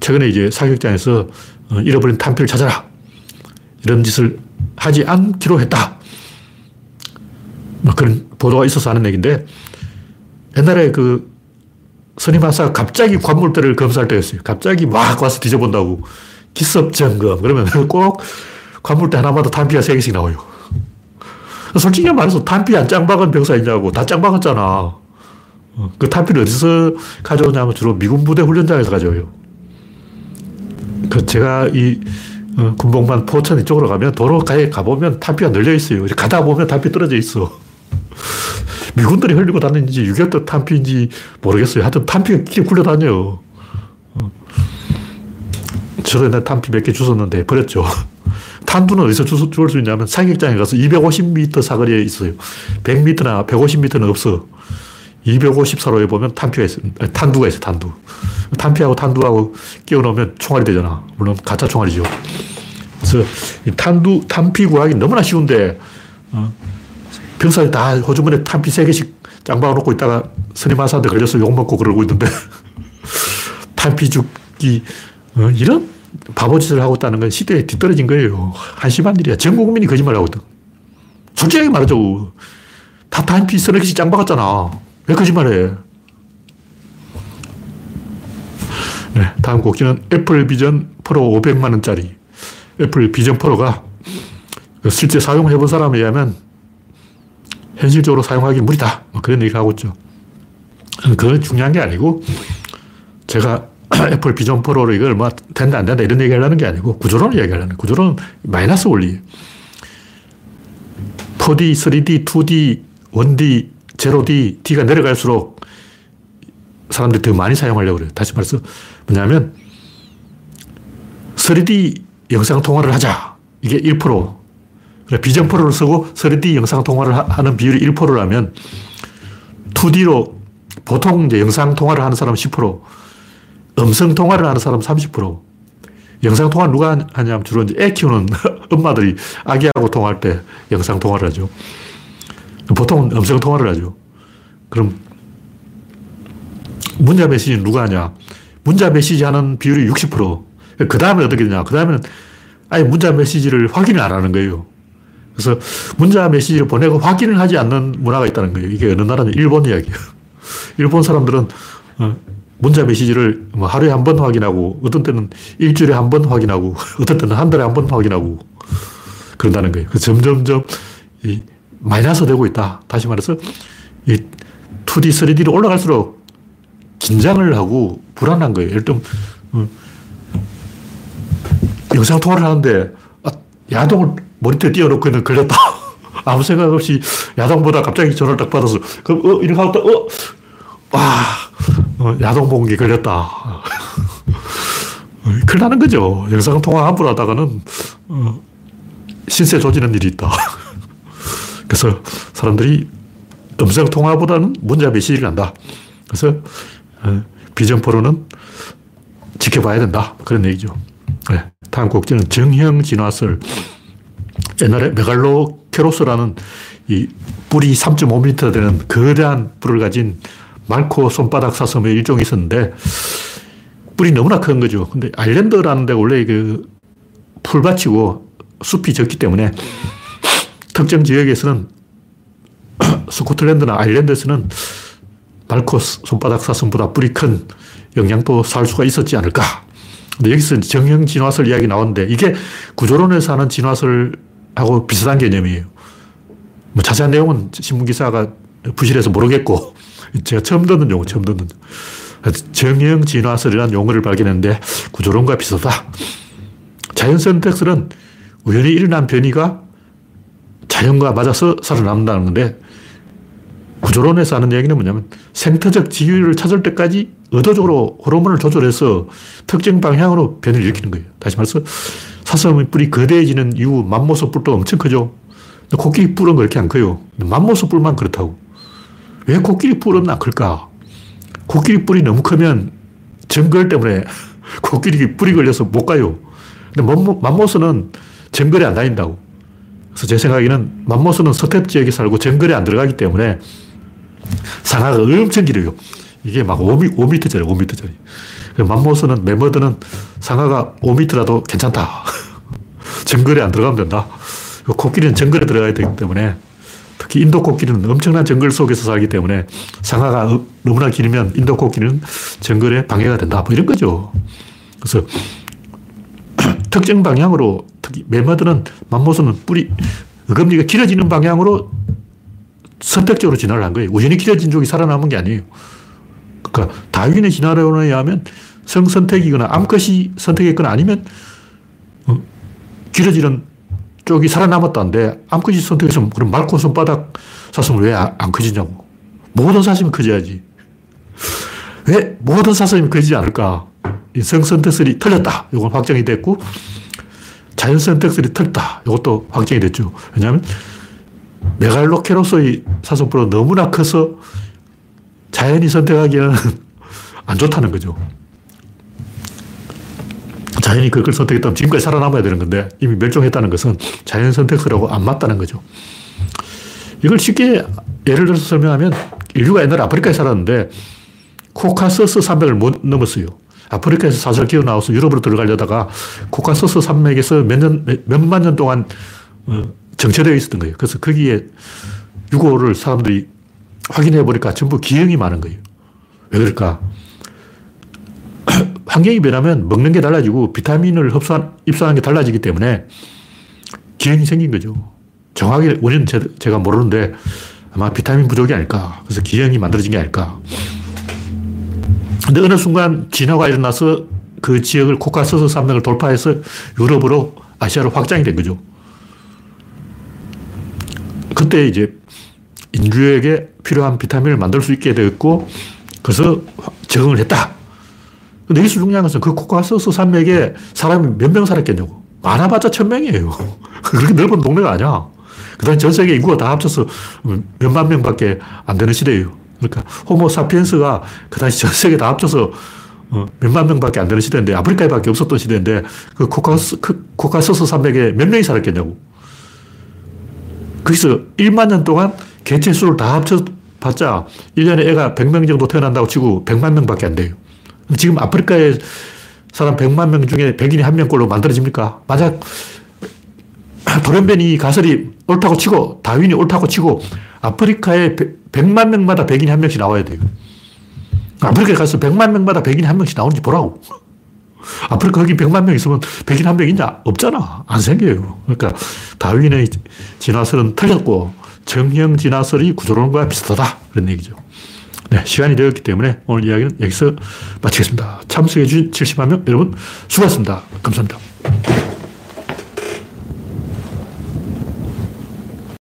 최근에 이제 사격장에서 어, 잃어버린 탄피를 찾아라. 이런 짓을 하지 않기로 했다. 뭐 그런 보도가 있어서 하는 얘기인데 옛날에 그 선임 하사가 갑자기 관물대를 검사할 때였어요. 갑자기 막 와서 뒤져본다고. 기습 점검. 그러면 꼭 관물대 하나마다 탄피가 3개씩 나와요. 솔직히 말해서 탄피 안 짱박은 병사 있냐고. 다 짱박았잖아. 어, 그 탄피를 어디서 가져오냐면 주로 미군 부대 훈련장에서 가져와요. 그 제가 이 어, 군복만 포천 이쪽으로 가면 도로 가에 가보면 탄피가 널려 있어요. 가다 보면 탄피 떨어져 있어. 미군들이 흘리고 다니는지 6.25 탄피인지 모르겠어요. 하여튼 탄피가 길 굴려다녀. 어. 저도 옛날 탄피 몇 개 주웠는데 버렸죠. 탄두는 어디서 주, 주울 수 있냐면 사격장에 가서 250m 사거리에 있어요. 100m나 150m는 없어. 254로에 보면 탄피가 있어. 아니, 탄두가 있어, 탄두. 탄피하고 탄두하고 끼워 넣으면 총알이 되잖아. 물론 가짜 총알이죠. 그래서 탄두, 탄피 구하기 너무나 쉬운데, 어, 병사들 다 호주머니에 탄피 3개씩 짱박아 놓고 있다가 선임 하사한테 걸려서 욕먹고 그러고 있는데, 탄피 줍기, 어, 이런 바보짓을 하고 있다는 건 시대에 뒤떨어진 거예요. 한심한 일이야. 전 국민이 거짓말을 하고 있다. 솔직하게 말하죠. 다 탄피 서너 개씩 짱박았잖아. 왜 거짓말해? 네, 다음 꼭지는 애플 비전 프로 500만원짜리. 애플 비전 프로가 실제 사용해 본 사람에 의하면 현실적으로 사용하기 무리다. 뭐 그런 얘기를 하고 있죠. 그건 중요한 게 아니고 제가 애플 비전 프로로 이걸 뭐 된다 안 된다 이런 얘기 하려는 게 아니고 구조론을 얘기하려는. 구조론은 마이너스 원리. 4D, 3D, 2D, 1D, 0D, D가 내려갈수록 사람들이 더 많이 사용하려고 그래요. 다시 말해서 뭐냐면 3D 영상 통화를 하자. 이게 1%. 비전 프로를 쓰고 3D 영상 통화를 하는 비율이 1%라면 2D로 보통 이제 영상 통화를 하는 사람은 10%, 음성 통화를 하는 사람은 30%. 영상 통화 누가 하냐면 주로 이제 애 키우는 엄마들이 아기하고 통화할 때 영상 통화를 하죠. 보통은 음성 통화를 하죠. 그럼 문자 메시지는 누가 하냐? 문자 메시지 하는 비율이 60%. 그 다음에 어떻게 되냐? 그 다음에는 아예 문자 메시지를 확인을 안 하는 거예요. 그래서 문자 메시지를 보내고 확인을 하지 않는 문화가 있다는 거예요. 이게 어느 나라냐? 일본 이야기예요. 일본 사람들은 어, 문자 메시지를 뭐 하루에 한 번 확인하고 어떤 때는 일주일에 한 번 확인하고 어떤 때는 한 달에 한 번 확인하고 그런다는 거예요. 그 점점점 이 마이너스 되고 있다. 다시 말해서 이 2D, 3D로 올라갈수록 긴장을 하고 불안한 거예요. 예를 들면 어, 영상 통화를 하는데 아, 야동을 모니터에 띄워놓고 있는 걸렸다. 아무 생각 없이 야동보다 갑자기 전화를 딱 받아서 그럼 어 이렇게 하고 어 와, 어, 야동봉기 걸렸다. 어, 큰일 나는 거죠. 영상 통화 함부로 하다가는, 어, 신세 조지는 일이 있다. 그래서 사람들이 음성 통화보다는 문자 메시지를 한다. 그래서, 어, 비전포로는 지켜봐야 된다. 그런 얘기죠. 네. 다음 곡지는 정형 진화설. 옛날에 메갈로 케로스라는 이 뿌리 3.5m 되는 거대한 뿔을 가진 말코 손바닥 사슴의 일종이 있었는데 뿔이 너무나 큰 거죠. 근데 아일랜드라는 데 원래 그 풀밭이고 숲이 적기 때문에 특정 지역에서는 스코틀랜드나 아일랜드에서는 말코 손바닥 사슴보다 뿔이 큰 영양도 살 수가 있었지 않을까. 근데 여기서 정형 진화설 이야기 나오는데 이게 구조론에서 하는 진화설하고 비슷한 개념이에요. 뭐 자세한 내용은 신문기사가 부실해서 모르겠고 제가 처음 듣는 용어, 처음 듣는. 정향 진화설이라는 용어를 발견했는데 구조론과 비슷하다. 자연 선택설은 우연히 일어난 변이가 자연과 맞아서 살아남는다는 건데 구조론에서 하는 얘기는 뭐냐면 생태적 지위를 찾을 때까지 의도적으로 호르몬을 조절해서 특정 방향으로 변이를 일으키는 거예요. 다시 말해서 사슴의 뿔이 거대해지는 이유 맘모스 뿔도 엄청 크죠. 코끼리 뿔은 그렇게 안 커요. 맘모스 뿔만 그렇다고. 왜 코끼리 뿔은 안 클까? 코끼리 뿔이 너무 크면 정글 때문에 코끼리 뿔이 걸려서 못 가요. 근데 맘모스는 정글에 안 다닌다고. 그래서 제 생각에는 맘모스는 서택 지역에 살고 정글에 안 들어가기 때문에 상하가 엄청 길어요. 이게 막 5미, 5m짜리, 5m짜리. 맘모스는, 매머드는 상하가 5m라도 괜찮다. 정글에 안 들어가면 된다. 코끼리는 정글에 들어가야 되기 때문에 특히 인도 코끼리는 엄청난 정글 속에서 살기 때문에 상하가 너무나 길면 인도 코끼리는 정글에 방해가 된다. 뭐 이런 거죠. 그래서 특정 방향으로 특히 매머드는 맘모스는 뿌리 어금니가 길어지는 방향으로 선택적으로 진화를 한 거예요. 우연히 길어진 쪽이 살아남은 게 아니에요. 그러니까 다윈의 진화론에 의하면 성선택이거나 암컷이 선택했거나 아니면 어, 길어지는 쪽이 살아남았다는데 암컷이 선택해서 그럼 말코 손바닥 사슴을 왜안 커지냐고. 모든 사슴이 커져야지. 왜 모든 사슴이 커지지 않을까? 성선택설이 틀렸다. 이건 확정이 됐고 자연선택설이 틀렸다. 이것도 확정이 됐죠. 왜냐하면 메갈로케로스의 사슴보다 너무나 커서 자연이 선택하기에는 안 좋다는 거죠. 자연이 그걸 선택했다면 지금까지 살아남아야 되는 건데 이미 멸종했다는 것은 자연 선택설하고 안 맞다는 거죠. 이걸 쉽게 예를 들어서 설명하면 인류가 옛날에 아프리카에 살았는데 코카서스 산맥을 못 넘었어요. 아프리카에서 슬슬 기어 나와서 유럽으로 들어가려다가 코카서스 산맥에서 몇 년, 몇만 년 동안 어, 정체되어 있었던 거예요. 그래서 거기에 유골을 사람들이 확인해 보니까 전부 기형이 많은 거예요. 왜 그럴까? 환경이 변하면 먹는 게 달라지고 비타민을 흡수한, 입수하는 게 달라지기 때문에 기형이 생긴 거죠. 정확히 원인은 제, 가 모르는데 아마 비타민 부족이 아닐까. 그래서 기형이 만들어진 게 아닐까. 근데 어느 순간 진화가 일어나서 그 지역을 코카서스 산맥을 돌파해서 유럽으로 아시아로 확장이 된 거죠. 그때 이제 인류에게 필요한 비타민을 만들 수 있게 되었고, 그래서 적응을 했다. 근데 여기서 중요한 것은 그 코카서스 산맥에 사람이 몇 명 살았겠냐고. 많아봤자 천 명이에요. 그렇게 넓은 동네가 아니야. 그 다음에 전 세계 인구가 다 합쳐서 몇만 명 밖에 안 되는 시대예요. 그러니까 호모 사피엔스가 그 당시 전 세계 다 합쳐서 어, 몇만 명밖에 안 되는 시대인데 아프리카에밖에 없었던 시대인데 그 코카스, 그 코카서스 산맥에 몇 명이 살았겠냐고. 거기서 1만 년 동안 개체 수를 다 합쳐봤자 1년에 애가 100명 정도 태어난다고 치고 100만 명밖에 안 돼요. 지금 아프리카에 사람 100만 명 중에 백인이 한 명꼴로 만들어집니까? 만약 돌연변이 가설이 옳다고 치고 다윈이 옳다고 치고 아프리카에 100만 명마다 백인이 한 명씩 나와야 돼요. 아프리카에 가서 100만 명마다 백인이 한 명씩 나오는지 보라고. 아프리카 거기 100만 명 있으면 백인 한 명 있냐? 없잖아. 안 생겨요. 그러니까 다윈의 진화설은 틀렸고 정형 진화설이 구조론과 비슷하다. 그런 얘기죠. 네, 시간이 되었기 때문에 오늘 이야기는 여기서 마치겠습니다. 참석해 주신 70만 명 여러분 수고하셨습니다. 감사합니다.